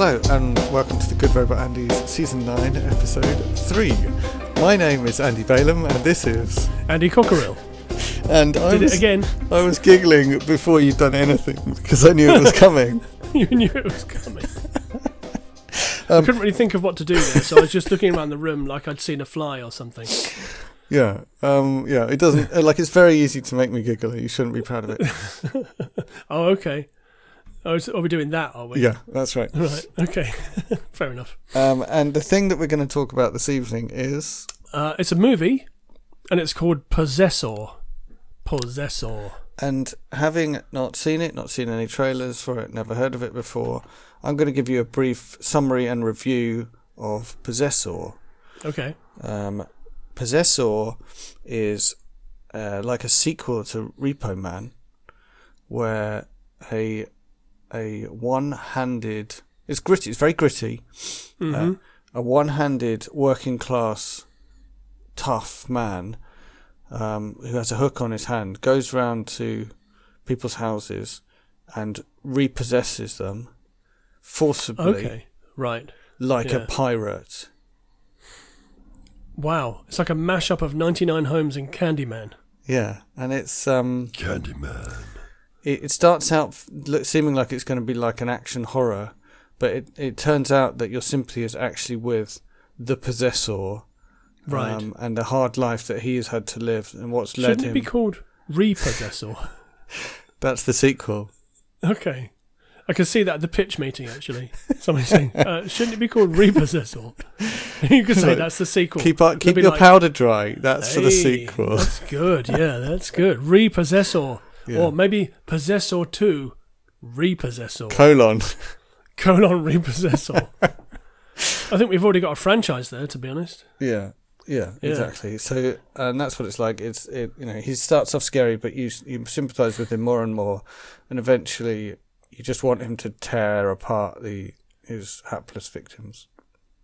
Hello, and welcome to the Good Robot Andy's Season 9, Episode 3. My name is Andy Balaam, and this is. Andy Cockerill. And I Did was, it again. I was giggling before you'd done anything because I knew it was coming. you knew it was coming. I Um, couldn't really think of what to do there, so I was just looking around the room like I'd seen a fly or something. yeah, um, yeah, it doesn't. Like, it's very easy to make me giggle. You shouldn't be proud of it. Oh, okay. Oh, are we doing that, are we? Yeah, that's right. Right, okay. Fair enough. Um, and the thing that we're going to talk about this evening is. Uh, it's a movie, and it's called Possessor. Possessor. And having not seen it, not seen any trailers for it, never heard of it before, I'm going to give you a brief summary and review of Possessor. Okay. Um, Possessor is uh, like a sequel to Repo Man, where a a one-handed it's gritty, it's very gritty. hmm Uh, a one-handed working class tough man um, who has a hook on his hand goes round to people's houses and repossesses them forcibly okay. Right. like a pirate. Wow. It's like a mashup of 99 Homes and Candyman. Yeah, and it's um Candyman. It, it starts out seeming like it's going to be like an action horror, but it, it turns out that your sympathy is actually with the possessor, Right. um, and the hard life that he has had to live, and what's led him. Shouldn't it be called Repossessor? That's the sequel. Okay. I can see that at the pitch meeting, actually. Somebody saying, uh, shouldn't it be called Repossessor? you could say that's the sequel. Keep up, keep your like, powder dry. That's for the sequel. That's good. Yeah, that's good. Repossessor. Yeah. Or maybe Possessor 2, Repossessor. Colon. Colon Repossessor. I think we've already got a franchise there, to be honest. Yeah. Yeah, Yeah. exactly. So, and that's what it's like. It's it, you know, he starts off scary, but you you sympathise with him more and more, and eventually you just want him to tear apart the his hapless victims.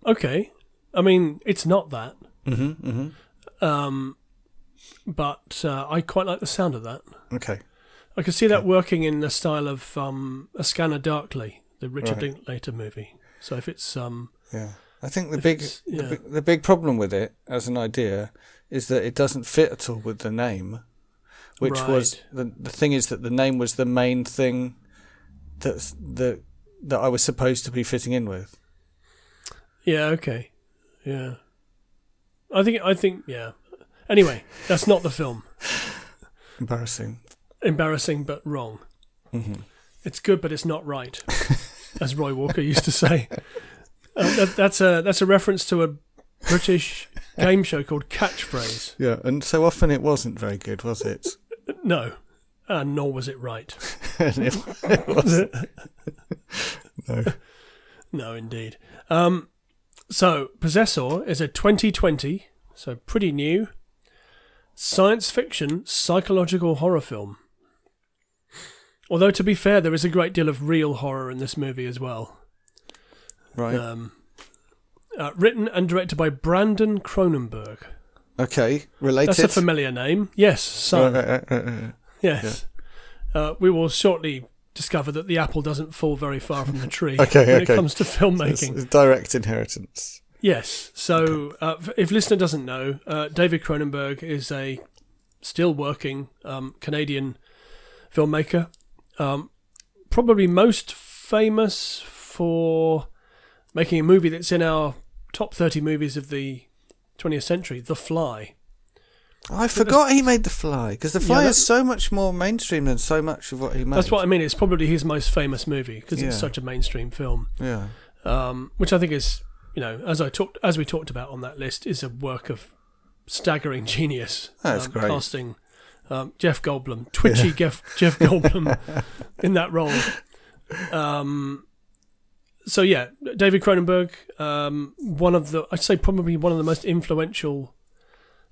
Okay. I mean, it's not that. Mm-hmm. Mm-hmm. Um, but uh, I quite like the sound of that. Okay. I can see that working in the style of um, A Scanner Darkly, the Richard Right. Linklater movie. So if it's um, Yeah. I think the big it's- the, big the big problem with it as an idea is that it doesn't fit at all with the name, which was the the thing is that the name was the main thing that that that I was supposed to be fitting in with. yeah, okay, yeah. I think I think yeah. Anyway, that's not the film. Embarrassing. Embarrassing, but wrong. hmm It's good, but it's not right, as Roy Walker used to say. Uh, that, that's a that's a reference to a British game show called Catchphrase. Yeah, and so often it wasn't very good, was it? No, and nor was it right. It, it wasn't. No. No, indeed. Um, so, Possessor is a 2020, so pretty new, science fiction psychological horror film. Although, to be fair, there is a great deal of real horror in this movie as well. Right. Um, uh, written and directed by Brandon Cronenberg. okay. Related. That's a familiar name. Yes, son. Right, right. Yes. Uh, we will shortly discover that the apple doesn't fall very far from the tree Okay, when okay. it comes to filmmaking. it's direct inheritance. Yes. So, uh, if listener doesn't know, uh, David Cronenberg is a still working um, Canadian filmmaker. Um, probably most famous for making a movie that's in our top 30 movies of the 20th century, The Fly. I forgot he made The Fly because The Fly is so much more mainstream than so much of what he made. That's what I mean. It's probably his most famous movie because Yeah. it's such a mainstream film, Yeah. um, which I think is, you know, as I talked, as we talked about on that list, is a work of staggering genius. That's um, great. Casting um, Jeff Goldblum, twitchy Jeff, Jeff Goldblum, in that role. Um, so yeah, David Cronenberg, um, one of the, I'd say probably one of the most influential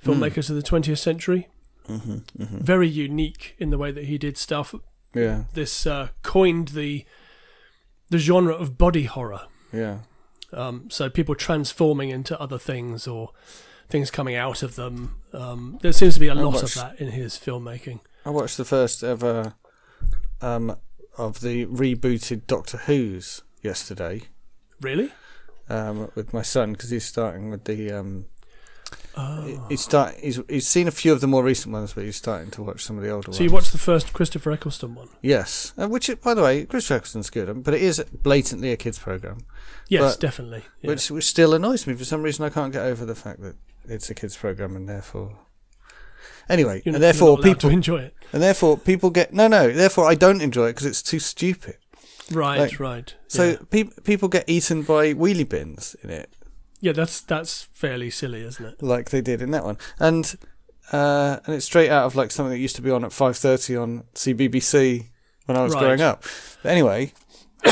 filmmakers of the 20th century. hmm hmm Very unique in the way that he did stuff. Yeah. This uh, coined the the genre of body horror. Yeah. Um, so people transforming into other things or things coming out of them. Um, there seems to be a lot watched- of that in his filmmaking. I watched the first ever um, of the rebooted Doctor Who's yesterday. Really? um, with my son because he's starting with the. Um, Oh. he's start. He's he's seen a few of the more recent ones, but he's starting to watch some of the older ones. So you watched the first Christopher Eccleston one? Yes, uh, which by the way, Christopher Eccleston's good, um, but it is blatantly a kids program, Yes, But- definitely. Yeah. which which still annoys me for some reason. I can't get over the fact that it's a kids program and therefore. Anyway, You're and not- you're therefore not allowed people to enjoy it. and therefore people get no no. Therefore, I don't enjoy it because it's too stupid. Right, Like, right. So yeah. peop people get eaten by wheelie bins in it. yeah, that's that's fairly silly, isn't it? like they did in that one, and uh, and it's straight out of like something that used to be on at five thirty on CBBC when I was Right. growing up. But anyway,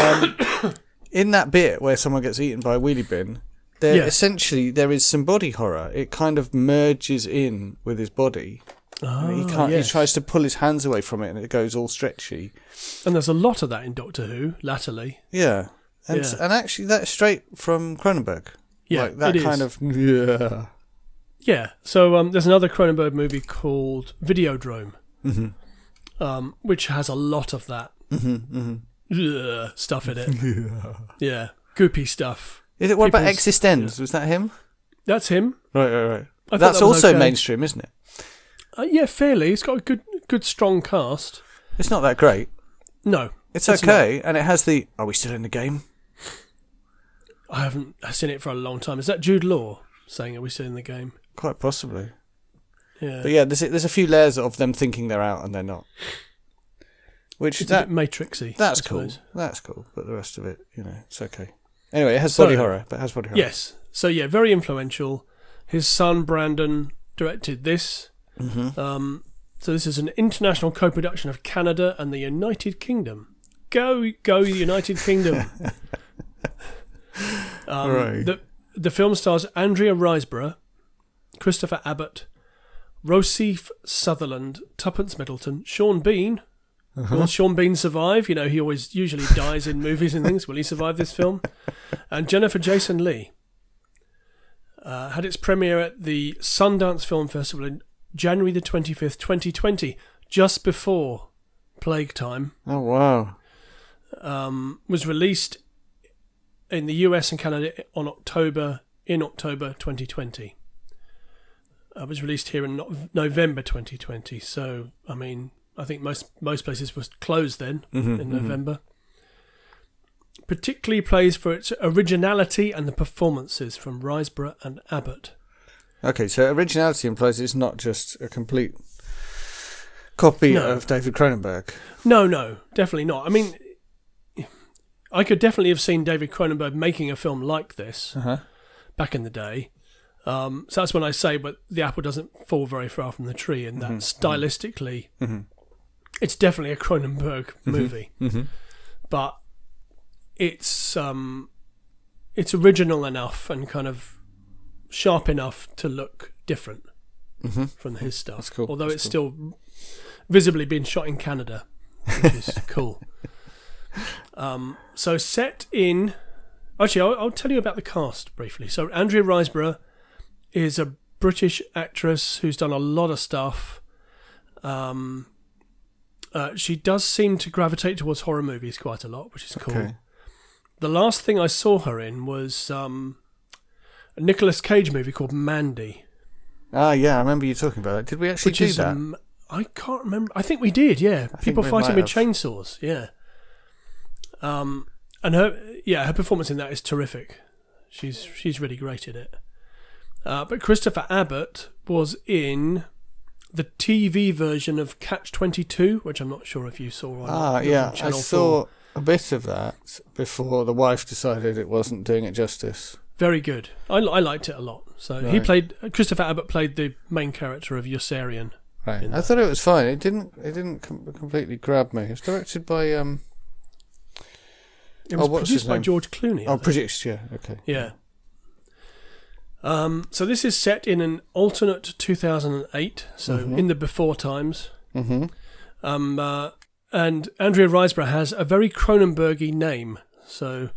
um, in that bit where someone gets eaten by a wheelie bin, there Yeah. essentially there is some body horror. It kind of merges in with his body. He can't. yes. He tries to pull his hands away from it, and it goes all stretchy. And there's a lot of that in Doctor Who latterly. Yeah. And, Yeah. and actually, that's straight from Cronenberg. Yeah, like that it is. kind of yeah. Yeah. So um, there's another Cronenberg movie called Videodrome, Mm-hmm. um, which has a lot of that Mm-hmm, mm-hmm. stuff in it. yeah, goopy stuff. Is it? What about People's- Existenz? Was that him? That's him. Right, right, right. I That's that also okay. mainstream, isn't it? Uh, yeah, fairly. It's got a good, good, strong cast. It's not that great. No, It's, It's okay, and it has the. Are we still in the game? I haven't seen it for a long time. Is that Jude Law saying, "Are we still in the game?" Quite possibly. Yeah, But yeah, there's there's a few layers of them thinking they're out and they're not. Which it's that a bit matrixy. that's cool. That's cool. But the rest of it, you know, it's okay. Anyway, it has So- body horror, but it has body horror. Yes. So yeah, very influential. His son Brandon directed this. Mm-hmm. Um, so this is an international co-production of Canada and the United Kingdom. Go, go, United Kingdom! um, Hooray. the the film stars Andrea Riseborough, Christopher Abbott, Rossif Sutherland, Tuppence Middleton, Sean Bean. Uh-huh. Will Sean Bean survive? You know, he always usually dies in movies and things. Will he survive this film? And Jennifer Jason Leigh uh, had its premiere at the Sundance Film Festival in January the 25th, 2020, just before Plague Time. Oh wow. Um, was released in the US and Canada on October in October 2020. Uh, was released here in no- November 2020. So, I mean, I think most most places were closed then Mhm, in mhm. November. Particularly praised for its originality and the performances from Riseborough and Abbott. Okay, so originality implies it's not just a complete copy No. of David Cronenberg. No, no, definitely not. I mean, I could definitely have seen David Cronenberg making a film like this Uh huh. back in the day. Um, so that's when I say, but the apple doesn't fall very far from the tree, and that stylistically, Mhm. It's definitely a Cronenberg movie. Mhm. But it's um, it's original enough and kind of sharp enough to look different Mhm. from his stuff. That's cool, Although that's it's still visibly being shot in Canada, which is cool. Um, so set in, actually, I'll, I'll tell you about the cast briefly. So Andrea Riseborough is a British actress who's done a lot of stuff. Um, uh, she does seem to gravitate towards horror movies quite a lot, which is cool. Okay. The last thing I saw her in was um, a Nicolas Cage movie called Mandy, Ah, yeah, I remember you talking about it. Did we actually which do is that? um, I can't remember. I think we did. Yeah, think people fighting with chainsaws. Yeah. Um, and her yeah her performance in that is terrific. She's she's really great in it. Uh, but Christopher Abbott was in the TV version of Catch Twenty Two, which I'm not sure if you saw. Or not. ah, yeah, on I Channel saw 4. a bit of that before the wife decided it wasn't doing it justice. Very good. I, I liked it a lot. So he played Christopher Abbott played the main character of Yossarian. Right. I that. thought it was fine. It didn't. It didn't com- completely grab me. It was directed by um. It was Oh, produced by? George Clooney. Oh, produced. Yeah. Okay. Yeah. Um, so this is set in an alternate 2008, so Mhm. in the before times. Mm-hmm. Um, uh, and Andrea Riseborough has a very Cronenbergy name. So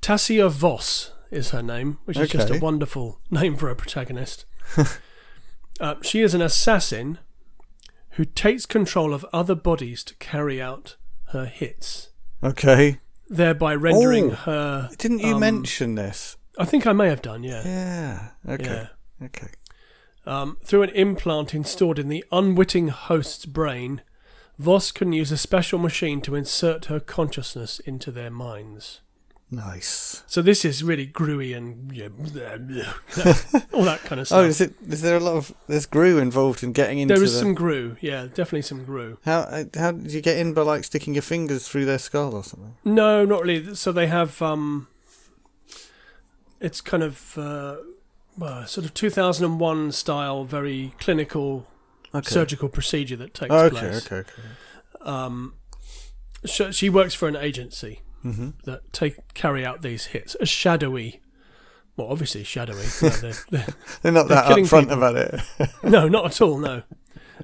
Tasya Vos is her name, which is just a wonderful name for a protagonist. uh, she is an assassin who takes control of other bodies to carry out her hits. Okay. thereby rendering Oh. her. Didn't you um, mention this? I think I may have done, yeah. Yeah. Okay. Yeah. Okay. Um, through an implant installed in the unwitting host's brain, Vos can use a special machine to insert her consciousness into their minds. Nice. So this is really gruey and yeah, all that kind of stuff. Oh, is it? Is there a lot of there's Gru involved in getting into there is the? some gru, yeah, definitely some gru. How uh, how did you get in by like sticking your fingers through their skull or something? No, not really. So they have um, it's kind of uh, well, sort of 2001 style, very clinical Okay. surgical procedure that takes Oh, okay. place. Okay. Okay. Um, sh- she works for an agency Mm-hmm. that take carry out these hits. A shadowy, well, obviously shadowy. No, they're- they're- They're not They're that upfront people. about it. no, not at all. No.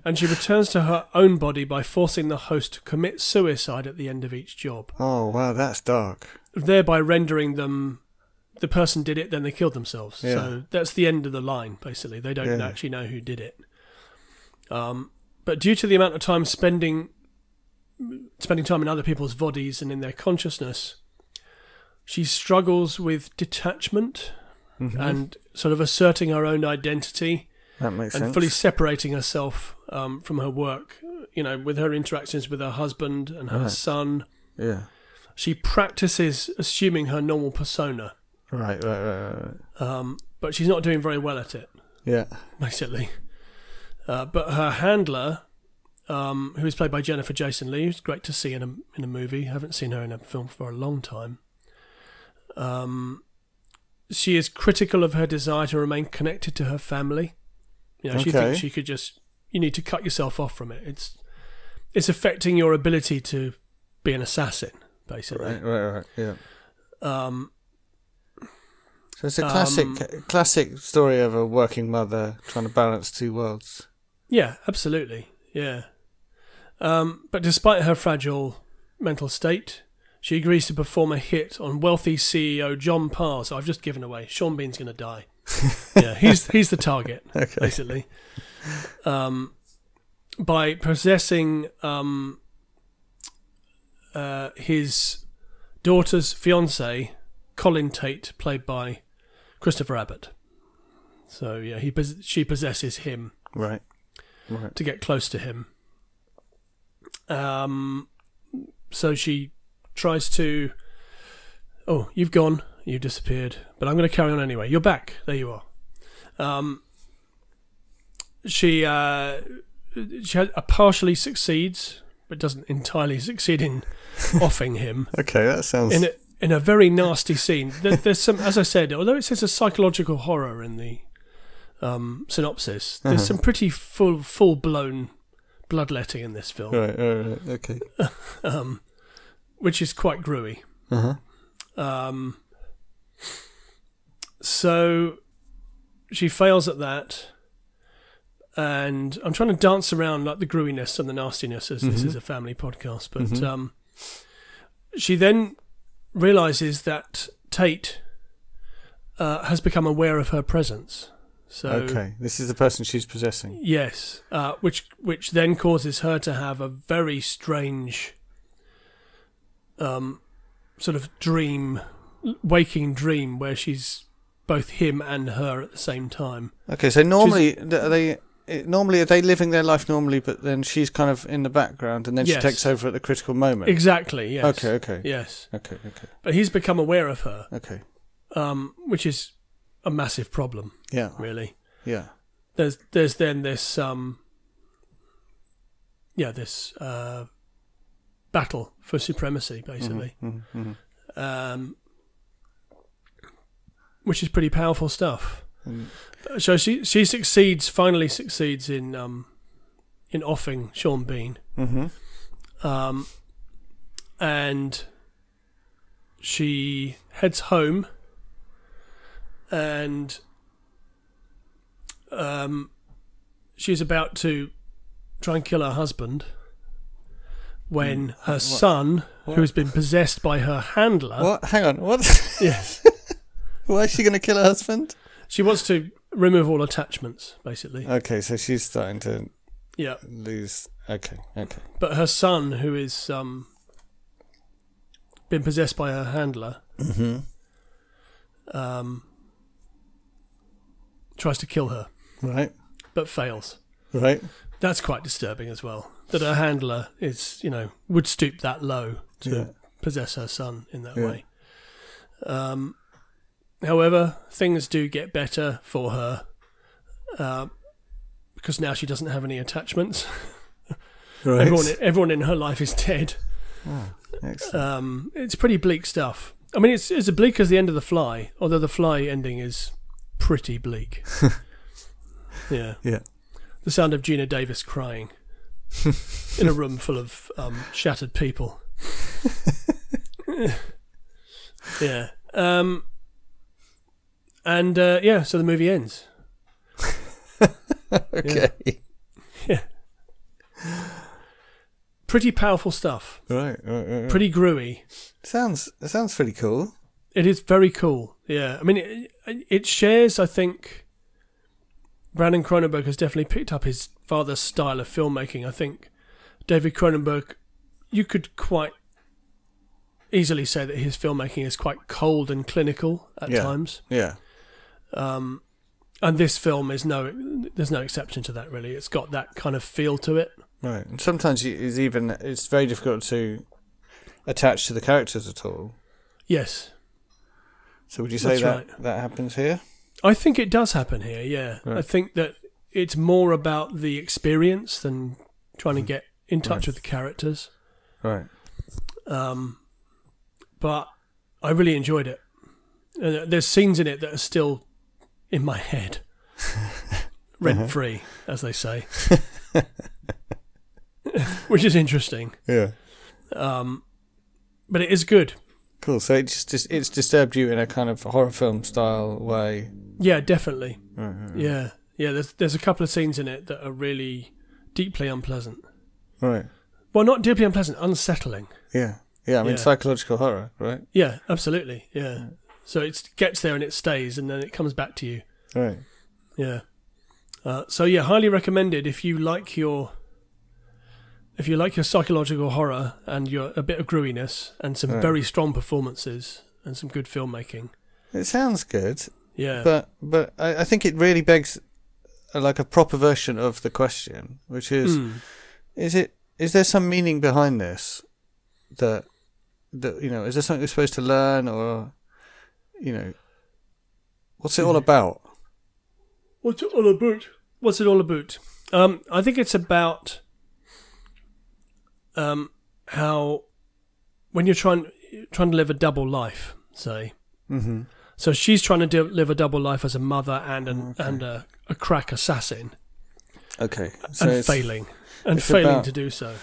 And she returns to her own body by forcing the host to commit suicide at the end of each job, oh wow, that's dark. thereby rendering them. The person did it, then they killed themselves. Yeah. So that's the end of the line. Basically, they don't Yeah. actually know who did it. Um, but due to the amount of time spending spending time in other people's bodies and in their consciousness, she struggles with detachment Mhm. and sort of asserting her own identity that makes and sense. fully separating herself um, from her work. You know, with her interactions with her husband and her Right. son, yeah. she practices assuming her normal persona, Right. Right. Right. Right. right. um, but she's not doing very well at it. Yeah. basically. Uh, but her handler, um, who is played by Jennifer Jason Leigh, who's great to see in a in a movie. haven't seen her in a film for a long time. Um, she is critical of her desire to remain connected to her family. You know, she Okay. thinks she could just. You need to cut yourself off from it. It's it's affecting your ability to be an assassin, basically. Right. Right. Right. Yeah. Um, So it's a classic, Um, classic story of a working mother trying to balance two worlds. Yeah, absolutely. Yeah. Um, but despite her fragile mental state, she agrees to perform a hit on wealthy CEO John Parr. So I've just given away. Sean Bean's going to die. yeah, he's he's the target Okay. basically. Um, by possessing um, uh, his daughter's fiance, Colin Tate, played by Christopher Abbott. So yeah, he she possesses him Right. Right. to get close to him. Um, so she tries to. Oh, you've gone. You've disappeared. But I'm going to carry on anyway. You're back. There you are. Um, she uh, she had, uh, partially succeeds, but doesn't entirely succeed in offing him Okay. That sounds. in a, in a very nasty scene. There, there's some, as I said, although it says a psychological horror in the um, synopsis, there's Uh-huh. some pretty full full blown bloodletting in this film, Right. Right. Right. Okay. um, which is quite gruey. Uh huh. Um, so she fails at that. And I'm trying to dance around like the gruiness and the nastiness as this Mhm. is a family podcast. But Mhm. um, she then realizes that Tate uh, has become aware of her presence. So okay. This is the person she's possessing. Yes, uh, which which then causes her to have a very strange, um, sort of dream, waking dream where she's both him and her at the same time. Okay. So normally, they? It- Normally, are they living their life normally? But then she's kind of in the background, and then Yes. she takes over at the critical moment. Exactly. Yes. Okay. Okay. Yes, Okay. Okay. but he's become aware of her, Okay. um, which is a massive problem, Yeah. really. Yeah. There's there's then this um, yeah this uh, battle for supremacy, basically. Mhm, mhm, mhm. um, which is pretty powerful stuff. Mm. So she she succeeds, finally succeeds in um, in offing Sean Bean, Mhm. um, and she heads home, and um, she's about to try and kill her husband. When her What? son, What? who's been possessed by her handler, What? Hang on. What? yes, Why is she going to kill her husband? She wants to remove all attachments, basically. Okay, so she's starting to Yeah, lose. Okay, okay. but her son, who is um, been possessed by her handler, Mm-hmm. um, tries to kill her, Right. but fails. Right. That's quite disturbing as well. That her handler is, you know, would stoop that low to Yeah. possess her son in that Yeah. way. Um, however, things do get better for her uh, because now she doesn't have any attachments. Right. Everyone, everyone in her life is dead. Oh. Um, it's pretty bleak stuff. I mean, it's it's as bleak as the end of the Fly, although the Fly ending is pretty bleak. yeah. Yeah. The sound of Geena Davis crying in a room full of um, shattered people. yeah. Um, and uh, yeah, so the movie ends. okay. Yeah. Pretty powerful stuff. Right. Right. Right. right. Pretty gruey. Sounds. It sounds pretty cool. It is very cool. Yeah, I mean, it, it shares. I think Brandon Cronenberg has definitely picked up his father's style of filmmaking. I think David Cronenberg, you could quite easily say that his filmmaking is quite cold and clinical at Yeah. times. Yeah. Um, and this film is no, there's no exception to that. Really, it's got that kind of feel to it. Right. And sometimes it's even it's very difficult to attach to the characters at all. Yes, So would you say That's that right. that happens here? I think it does happen here. Yeah, I think that it's more about the experience than trying to get in touch Right. with the characters. Right. Um, but I really enjoyed it. And there's scenes in it that are still in my head, rent free, as they say, which is interesting. Yeah. Um, but it is good. Cool. So it just, it's disturbed you in a kind of horror film style way. Yeah, definitely. Right. right, Yeah, yeah. There's there's a couple of scenes in it that are really deeply unpleasant. Right. Well, not deeply unpleasant, unsettling. Yeah. Yeah. I mean Yeah. psychological horror, right? Yeah, absolutely. Yeah. So it gets there and it stays, and then it comes back to you. Right. Yeah. Uh, so yeah, highly recommended if you like your if you like your psychological horror and your a bit of gruiness and some Right. very strong performances and some good filmmaking. It sounds good, Yeah. but but I, I think it really begs uh, like a proper version of the question, which is: Mm. is it is there some meaning behind this that that you know is there something we're supposed to learn or you know what's it all about? What's it all about? What's it all about? Um, I think it's about um, how when you're trying trying to live a double life, say. Mm-hmm. So she's trying to do, live a double life as a mother and an, Okay. and a, a crack assassin, Okay, so and failing and failing about- to do so.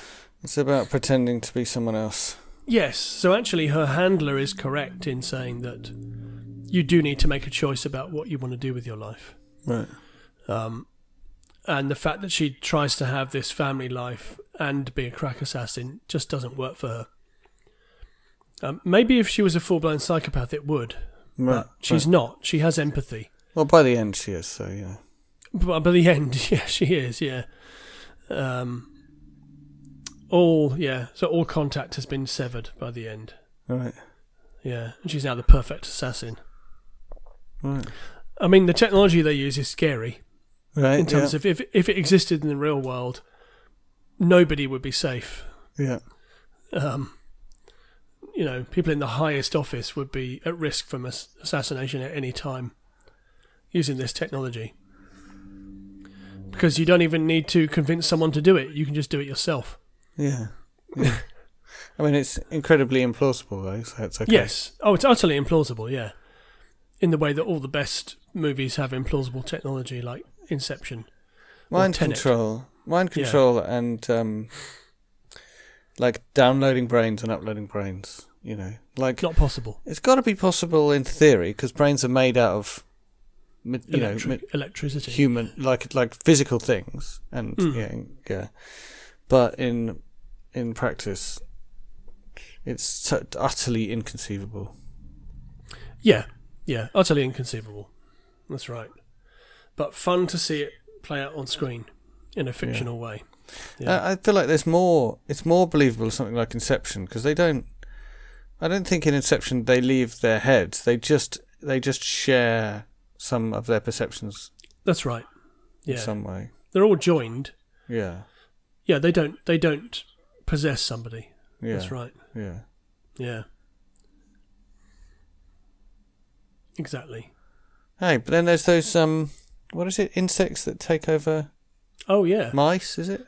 it's about pretending to be someone else. Yes. So actually, her handler is correct in saying that you do need to make a choice about what you want to do with your life. Right. Um, and the fact that she tries to have this family life and be a crack assassin just doesn't work for her. Um, maybe if she was a full blown psychopath, it would. Right. But she's right. not. She has empathy. well by the end she is. So yeah. But by the end, yeah, she is. Yeah. Um, all yeah. So all contact has been severed by the end. Right. Yeah, and she's now the perfect assassin. Right. I mean, the technology they use is scary Right. in terms yeah. of if if it existed in the real world, nobody would be safe. yeah. Um, you know, people in the highest office would be at risk from assassination at any time using this technology. Because you don't even need to convince someone to do it; you can just do it yourself. Yeah. yeah. I mean, it's incredibly implausible, though, so it's okay. Yes. Oh, it's utterly implausible. Yeah. In the way that all the best movies have implausible technology, like Inception. Mind control. Mind Yeah. control and, um, like, downloading brains and uploading brains, you know. Like, Not possible. it's got to be possible in theory, because brains are made out of, you know, Electric, mi- electricity. human, like, like physical things. And, Mm. yeah, yeah. But in, in practice, it's so utterly inconceivable. Yeah, yeah, utterly inconceivable. That's right. But fun to see it play out on screen in a fictional way. Yeah. I I feel like there's more. It's more believable something like Inception because they don't. I don't think in Inception they leave their heads. They just they just share some of their perceptions That's right. in Yeah, some way. they're all joined. Yeah. Yeah, they don't they don't possess somebody. Yeah. That's right. Yeah. Yeah. Exactly. Hey, but then there's those um what is it? Insects that take over Oh yeah. mice, is it?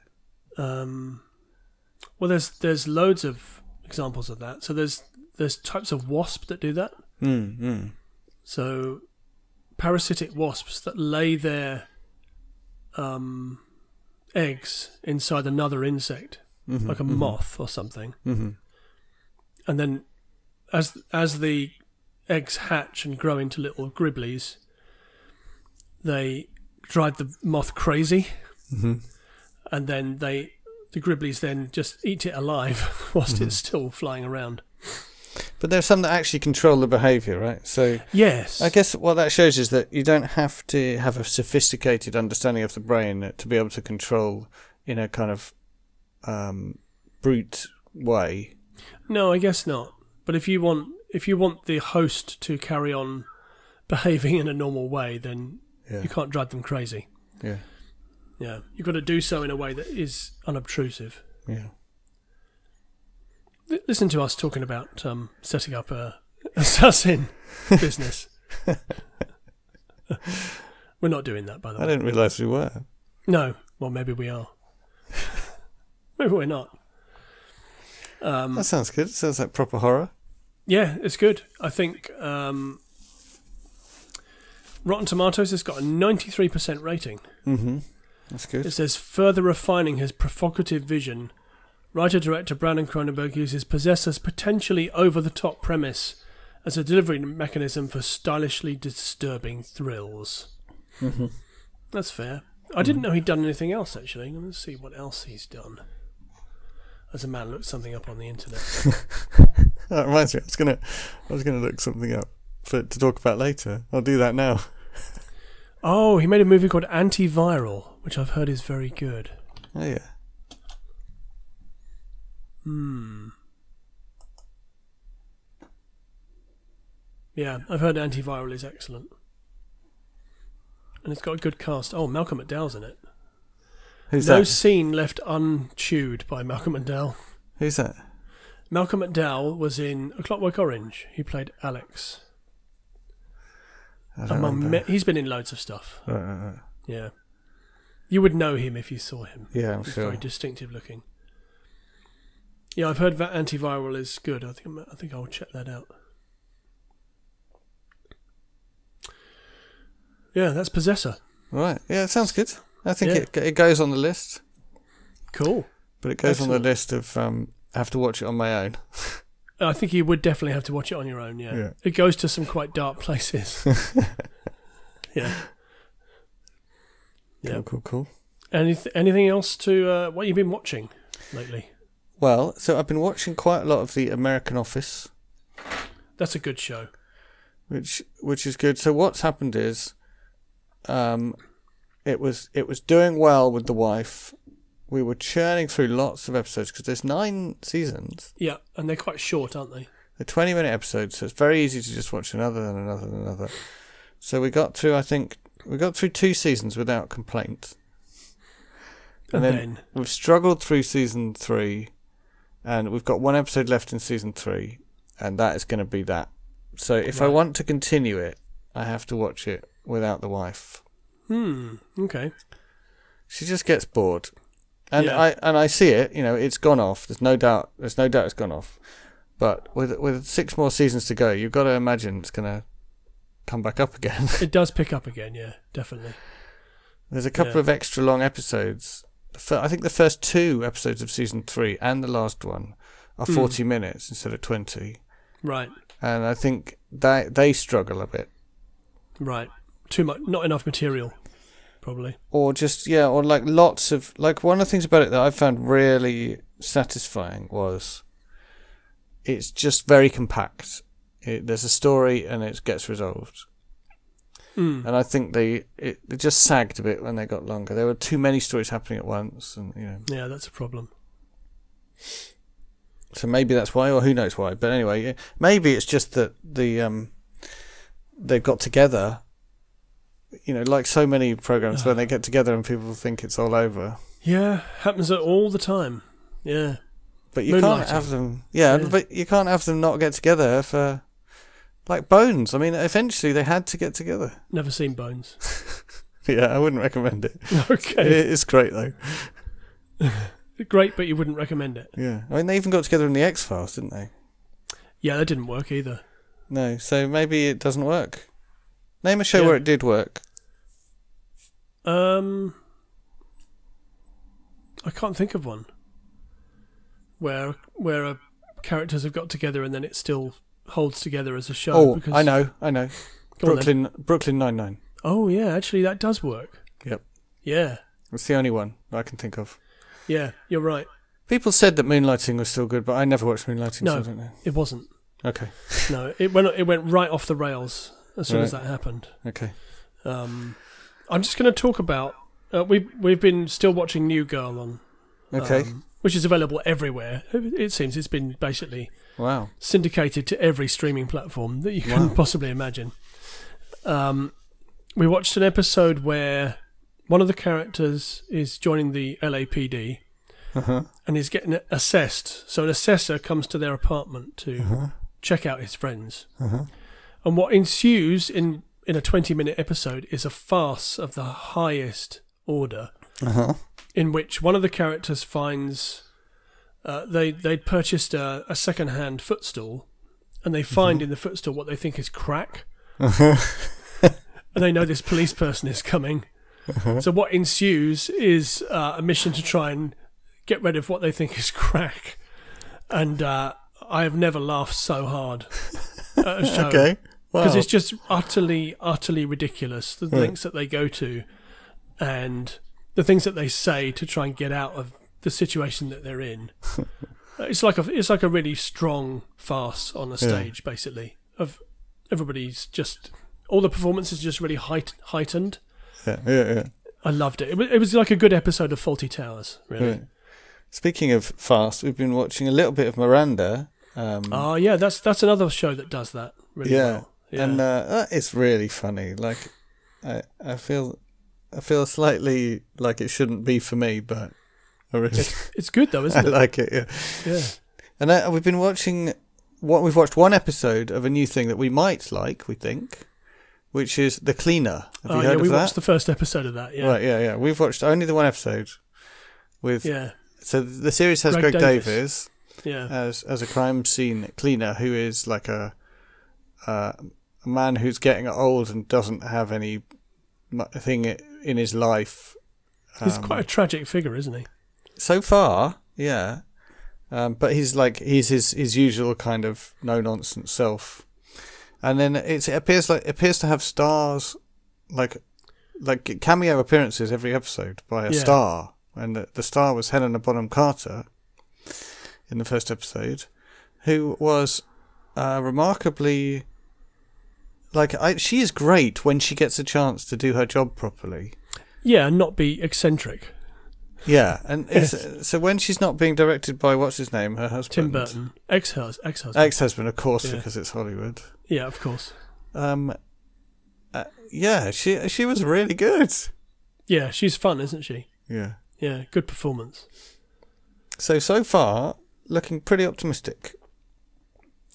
Um, well, there's there's loads of examples of that. So there's there's types of wasp that do that. Mm, mm. So parasitic wasps that lay their um, eggs inside another insect, Mhm, like a mhm, moth or something, mhm. and then as as the eggs hatch and grow into little gribblies, they drive the moth crazy, Mhm. and then they the gribblies then just eat it alive whilst Mm-hmm. it's still flying around. But there's some that actually control the behaviour, right? So Yes, I guess what that shows is that you don't have to have a sophisticated understanding of the brain to be able to control in a kind of um, brute way. No, I guess not. But if you want if you want the host to carry on behaving in a normal way, then Yeah. you can't drive them crazy. Yeah. Yeah, you've got to do so in a way that is unobtrusive. Yeah. L- listen to us talking about um, setting up a assassin business. We're not doing that, by the way. I didn't realise we were. No, well, maybe we are. Maybe we're not. Um, That sounds good. Sounds like proper horror. Yeah, it's good. I think um, Rotten Tomatoes has got a 93% rating. Mm-hmm. That's good. It says further refining his provocative vision. Writer director Brandon Cronenberg uses Possessor's potentially over the top premise as a delivery mechanism for stylishly disturbing thrills. Mm-hmm. That's fair. I didn't know he'd done anything else actually. Let's see what else he's done. As a man looks something up on the internet. That reminds me. I was gonna, I was gonna look something up for to talk about later. I'll do that now. Oh, he made a movie called Antiviral, which I've heard is very good. Oh yeah. Hmm. Yeah, I've heard Antiviral is excellent. And it's got a good cast. Oh, Malcolm McDowell's in it. Who's no that? scene left unchewed by Malcolm McDowell. Who's that? Malcolm McDowell was in A Clockwork Orange. He played Alex. Among me- he's been in loads of stuff. Right, right, right. Yeah. You would know him if you saw him. Yeah, I'm He's sure. very distinctive looking. Yeah, I've heard that antiviral is good. I think I think I'll check that out. Yeah, that's Possessor. Right. Yeah, it sounds good. I think Yeah. it it goes on the list, Cool. but it goes on the list of um, I have to watch it on my own. I think you would definitely have to watch it on your own. Yeah, Yeah. it goes to some quite dark places. yeah. Yeah. Cool, cool, cool. Anyth- anything else to uh, what you've been watching lately? Well, so I've been watching quite a lot of the American Office, That's a good show. which which is good. So what's happened is, um, it was it was doing well with the wife. We were churning through lots of episodes because there's nine seasons. Yeah, and they're quite short, aren't they? They're 20 minute episodes, so it's very easy to just watch another and another and another. So we got through, I think, we got through two seasons without complaint. And, And then, then, we've struggled through season three, and we've got one episode left in season three, and that is going to be that. So if I want to continue it, I have to watch it without the wife. Hmm, okay. She just gets bored, and Yeah. I and I see it. You know, it's gone off. There's no doubt. There's no doubt it's gone off. But with with six more seasons to go, you've got to imagine it's going to come back up again. It does pick up again, yeah, definitely. There's a couple Yeah. of extra long episodes. I think the first two episodes of season three and the last one are Hmm. 40 minutes instead of 20. Right, And I think they, they struggle a bit. right. Too much, not enough material, probably. Or just, yeah, or like lots of. Like one of the things about it that I found really satisfying was it's just very compact. It, there's a story and it gets resolved. Mm. And I think they it, it just sagged a bit when they got longer. There were too many stories happening at once, and you know. Yeah, that's a problem. So maybe that's why, or who knows why. But anyway, maybe it's just that the um, they've got together. You know, like so many programs, when they uh. get together and people think it's all over. Yeah, happens all the time. Yeah. But you can't have them. Yeah, Yeah. but you can't have them not get together for like Bones. I mean, eventually they had to get together. Never seen Bones. Yeah, I wouldn't recommend it. okay. It's great though. Great, but you wouldn't recommend it. Yeah, I mean they even got together in the X Files, didn't they? Yeah, that didn't work either. No, so maybe it doesn't work. Name a show Yeah. where it did work. Um, I can't think of one where where uh, characters have got together and then it still holds together as a show. Oh, because, I know, I know. Go on then. Brooklyn, Brooklyn Nine Nine. Oh yeah, actually that does work. Yep. Yeah, It's the only one I can think of. yeah, you're right. People said that Moonlighting was still good, but I never watched Moonlighting, so No. I don't know. It wasn't. Okay, No, it went it went right off the rails as soon as that happened. okay. Um, I'm just going to talk about. Uh, we've we've been still watching New Girl on, Okay. um, which is available everywhere. It, it seems it's been basically wow. syndicated to every streaming platform that you can Wow. possibly imagine. Um, we watched an episode where one of the characters is joining the LAPD Uh-huh. and is getting assessed. So an assessor comes to their apartment to Uh-huh. check out his friends. Uh-huh. And what ensues in, in a 20 minute episode is a farce of the highest order Uh-huh. in which one of the characters finds uh, they they'd purchased a, a second hand footstool, and they find in the footstool what they think is crack, and they know this police person is coming. So what ensues is uh, a mission to try and get rid of what they think is crack, and uh, I have never laughed so hard at a show Okay. Wow. because it's just utterly, utterly ridiculous the Right. links that they go to, and the things that they say to try and get out of the situation that they're in. It's like a it's like a really strong farce on a stage, basically. Of everybody's just all the performances are just really height, heightened. yeah, yeah, yeah. I loved it. It was, it was like a good episode of Fawlty Towers, really. Right. Speaking of fast, we've been watching a little bit of Miranda. Um, Oh yeah, that's that's another show that does that really Yeah. well. Yeah. and uh, that is really funny. Like, I I feel I feel slightly like it shouldn't be for me, but I really it's, it's good though, isn't it? I like it. Yeah, Yeah. and uh, we've been watching what we've watched one episode of a new thing that we might like. We think, which is the cleaner. Have Oh you yeah, heard we of that? watched the first episode of that. Yeah. Right, yeah, yeah. We've watched only the one episode. With Yeah. so the series has Greg Greg, Davies. Davies Yeah. as as a crime scene cleaner who is like a uh, a man who's getting old and doesn't have any thing in his life. He's Um, quite a tragic figure, isn't he? so far, yeah. Um, but he's like he's his his usual kind of no nonsense self, and then it's, it appears like it appears to have stars, like like cameo appearances every episode by a Yeah. star, and the, the star was Helena Bonham Carter in the first episode, who was uh, remarkably like I, she is great when she gets a chance to do her job properly. Yeah, and not be eccentric. Yeah, and it's, so when she's not being directed by what's his name, her husband, Tim Burton, ex ex husband. ex-husband, of course, Yeah. because it's Hollywood. yeah, of course. Um, uh, yeah, she she was really good. Yeah, she's fun, isn't she? Yeah. Yeah, good performance. So so far, looking pretty optimistic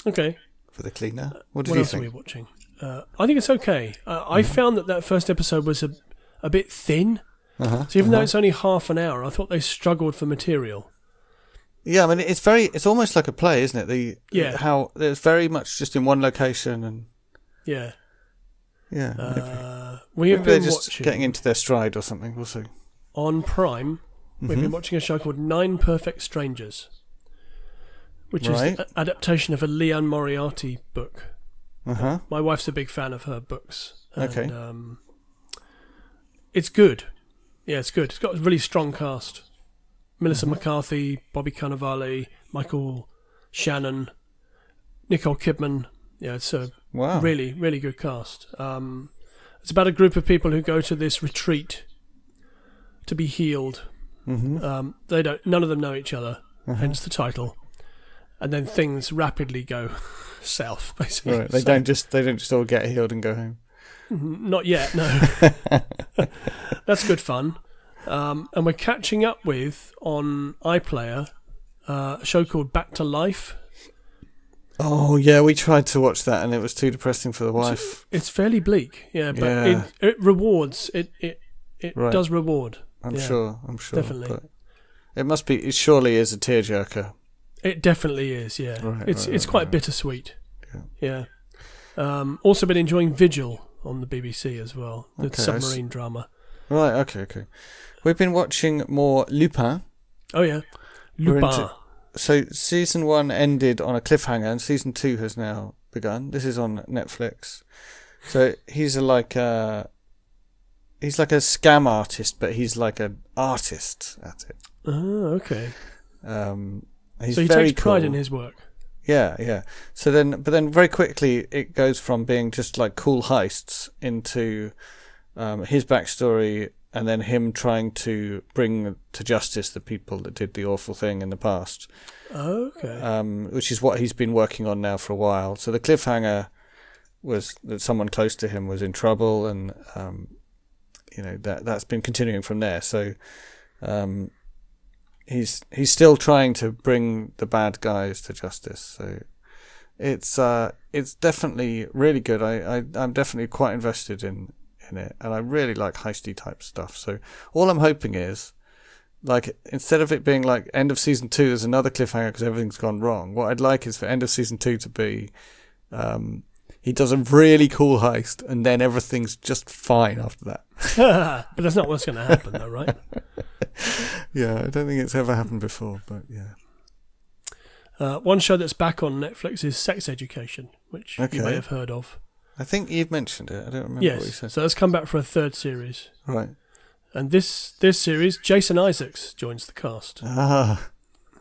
Okay, for the cleaner. What did what you else are we think? watching? Uh, I think it's okay. Uh, I found that that first episode was a a bit thin. Uh-huh, So even though uh-huh. it's only half an hour, I thought they struggled for material. yeah, I mean, it's very, it's almost like a play, isn't it? The Yeah. how it's very much just in one location, and Yeah. yeah, maybe, Uh, we have maybe they're been just watching getting into their stride or something. We'll see. on Prime. We've Mhm. been watching a show called Nine Perfect Strangers, which Right. is an adaptation of a Liane Moriarty book. Uh huh. My wife's a big fan of her books. And, Okay. Um, it's good. Yeah, it's good. It's got a really strong cast. Melissa Mm-hmm. McCarthy, Bobby Cannavale, Michael Shannon, Nicole Kidman. Yeah, it's a Wow. really, really good cast. Um, it's about a group of people who go to this retreat to be healed. Mm-hmm. Um, they don't. None of them know each other, Uh-huh. hence the title. And then things rapidly go south. Basically, Right. They So- don't just they don't just all get healed and go home. Not yet, no. That's good fun. Um, and we're catching up with on iPlayer uh, a show called Back to Life. Oh yeah, we tried to watch that and it was too depressing for the wife. It's fairly bleak, yeah, but Yeah. It, it rewards. It it it Right. does reward. I'm Yeah, sure. I'm sure. definitely. It must be. It surely is a tearjerker. It definitely is. Yeah, Right, it's right, it's right, quite bittersweet. Yeah. Um, also been enjoying Vigil on the BBC as well, the Okay, submarine drama. Right. Okay. Okay. We've been watching more Lupin. Oh yeah, Lupin. into- So season one ended on a cliffhanger, and season two has now begun. This is on Netflix. So he's a, like a he's like a scam artist, but he's like an artist at it. Oh, okay. Um, he's so he very takes pride cool. in his work. Yeah, yeah. So then, but then very quickly it goes from being just like cool heists into um, his backstory and then him trying to bring to justice the people that did the awful thing in the past, Okay. um, which is what he's been working on now for a while. So the cliffhanger was that someone close to him was in trouble, and um, you know that that's been continuing from there. So um, he's he's still trying to bring the bad guys to justice. So it's uh, it's definitely really good. I, I I'm definitely quite invested in in it, and I really like heisty type stuff. So all I'm hoping is. Like instead of it being like end of season two, there's another cliffhanger because everything's gone wrong. What I'd like is for end of season two to be, um, he does a really cool heist and then everything's just fine after that. but that's not what's going to happen, though, right? Yeah, I don't think it's ever happened before, but yeah. Uh, one show that's back on Netflix is Sex Education, which Okay. you may have heard of. I think you've mentioned it. I don't remember what you Yes. said. So that's come back for a third series. Right. And this this series, Jason Isaacs joins the cast. Ah,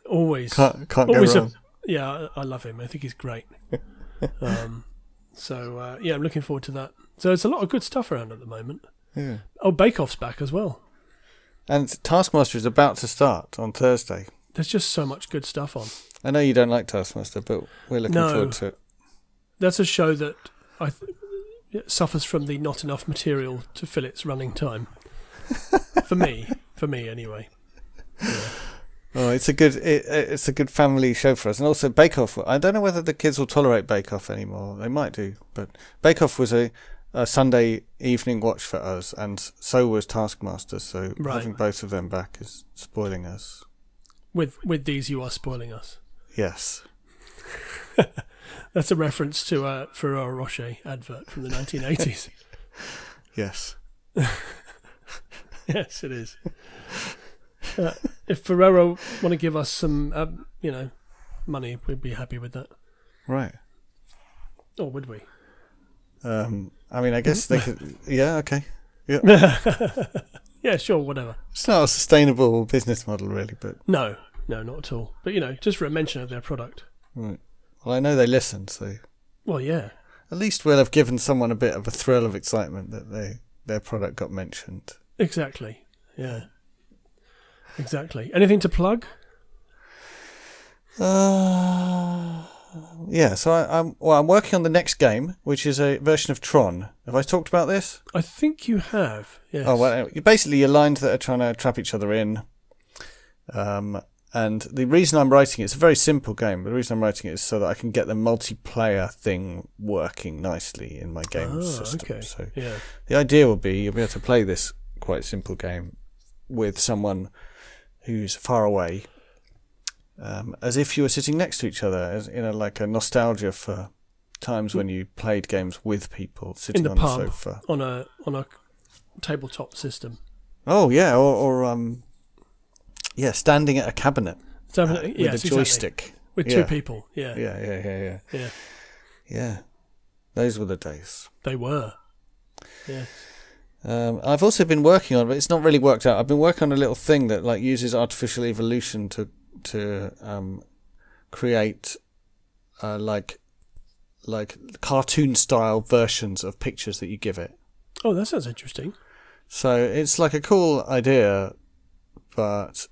Always, can't, can't go always a- wrong. yeah, I, I love him. I think he's great. um, so uh, yeah, I'm looking forward to that. So there's a lot of good stuff around at the moment. Yeah. Oh, Bake Off's back as well. And Taskmaster is about to start on Thursday. There's just so much good stuff on. I know you don't like Taskmaster, but we're looking No. forward to it. That's a show that I th- suffers from the not enough material to fill its running time. for me, for me anyway. Oh, it's a good it, it's a good family show for us, and also Bake Off. I don't know whether the kids will tolerate Bake Off anymore. They might do, but Bake Off was a, a Sunday evening watch for us, and so was Taskmaster. So Right. having both of them back is spoiling us. With with these, you are spoiling us. Yes. That's a reference to a Ferrero Rocher advert from the 1980s. Yes. yes, it is. Uh, if Ferrero want to give us some, um, you know, money, we'd be happy with that. Right. Or would we? Um, I mean, I guess they could. Yeah. Okay. Yeah, yeah, sure, whatever. It's not a sustainable business model, really, but No, no, not at all. But you know, just for a mention of their product. right. Well, I know they listen, so Well, yeah, at least we'll have given someone a bit of a thrill of excitement that they their product got mentioned. exactly. Yeah, exactly. Anything to plug? Uh, yeah, so I, I'm well. I'm working on the next game, which is a version of Tron. Have I talked about this? I think you have. Yes. Oh well, basically you're lines that are trying to trap each other in. Um, and the reason I'm writing it, it's a very simple game. But the reason I'm writing it is so that I can get the multiplayer thing working nicely in my game Oh, system. okay. So Yeah. the idea will be you'll be able to play this quite simple game with someone who's far away, um, as if you were sitting next to each other, as you know, like a nostalgia for times when you played games with people sitting the on pub. the sofa. On a on a tabletop system. Oh yeah, or, or um, yeah, standing at a cabinet uh, with yes, a exactly. joystick. with Yeah. two people. Yeah. Yeah, yeah, yeah, yeah, Yeah. yeah. Those were the days. They were. Yeah. Um, I've also been working on, but it's not really worked out. I've been working on a little thing that like uses artificial evolution to to um, create uh, like like cartoon style versions of pictures that you give it. Oh, that sounds interesting. So it's like a cool idea, but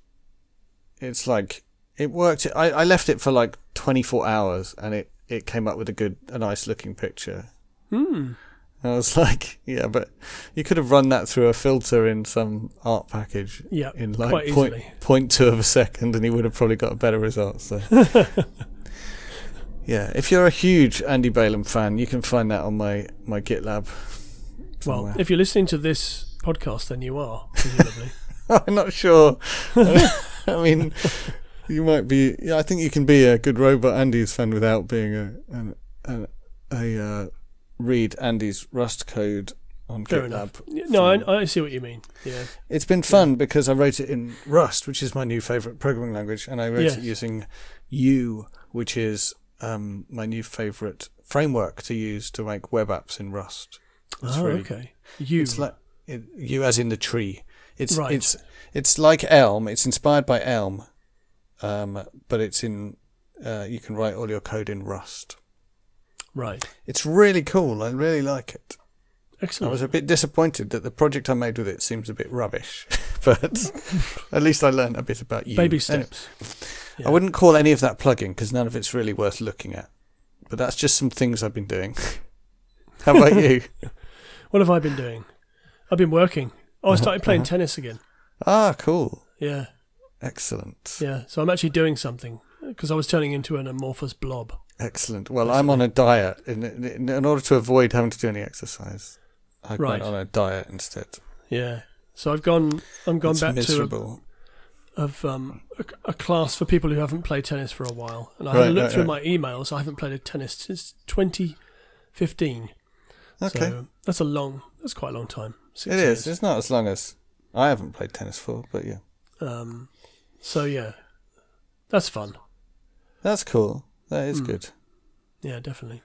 it's like it worked. I, I left it for like 24 hours, and it it came up with a good, a nice looking picture. Hmm. And I was like, yeah, but you could have run that through a filter in some art package Yeah. in like quite point two of a second, and he would have probably got a better result. So. Yeah, if you're a huge Andy Balaam fan, you can find that on my, my GitLab. Well, if you're listening to this podcast, then you are presumably. I'm not sure. I mean, you might be. Yeah, I think you can be a good robot Andy's fan without being a an, an, a uh, read Andy's Rust code on Fair GitLab. enough. No, from- I, I see what you mean. Yeah. It's been fun because I wrote it in Rust, which is my new favorite programming language, and I wrote Yes. it using Yew, which is um, my new favorite framework to use to make web apps in Rust. It's oh, really- okay. You. It's like it, Yew as in the tree. It's Right. it's it's like Elm. It's inspired by Elm, um, but it's in. Uh, you can write all your code in Rust. Right. It's really cool. I really like it. Excellent. I was a bit disappointed that the project I made with it seems a bit rubbish, but at least I learned a bit about Yew. Baby Anyway, steps. I wouldn't call any of that plugin because none of it's really worth looking at. But that's just some things I've been doing. How about you? What have I been doing? I've been working. Oh, I started playing Uh-huh. tennis again. Ah, cool. Yeah. Excellent. Yeah. So I'm actually doing something because I was turning into an amorphous blob. Excellent. Well, I'm on a diet. In, in, in order to avoid having to do any exercise, I Right. went on a diet instead. Yeah. So I've gone. I'm gone it's back to a, of um, a, a class for people who haven't played tennis for a while, and I Right, had a look right, through right. my emails. I haven't played a tennis since 2015. okay. So that's a long. That's quite a long time. It years. is. It's not as long as I haven't played tennis for, but yeah. Um, so yeah, that's fun. That's cool. That is Hmm. good. Yeah, definitely.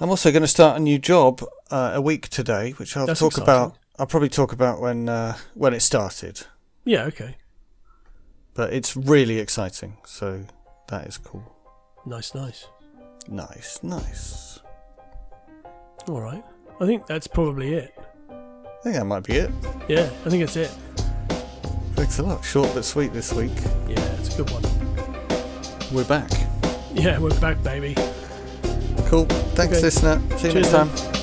I'm also going to start a new job uh, a week today, which I'll That's talk exciting. about. I'll probably talk about when uh, when it started. Yeah. Okay. But it's really exciting, so that is cool. Nice. Nice. Nice, nice. All right. I think that's probably it. I think that might be it. Yeah, I think it's it. Thanks a lot. Short but sweet this week. Yeah, it's a good one. We're back. Yeah, we're back, baby. Cool. Thanks, Okay. listener. See you Cheers, next time. then.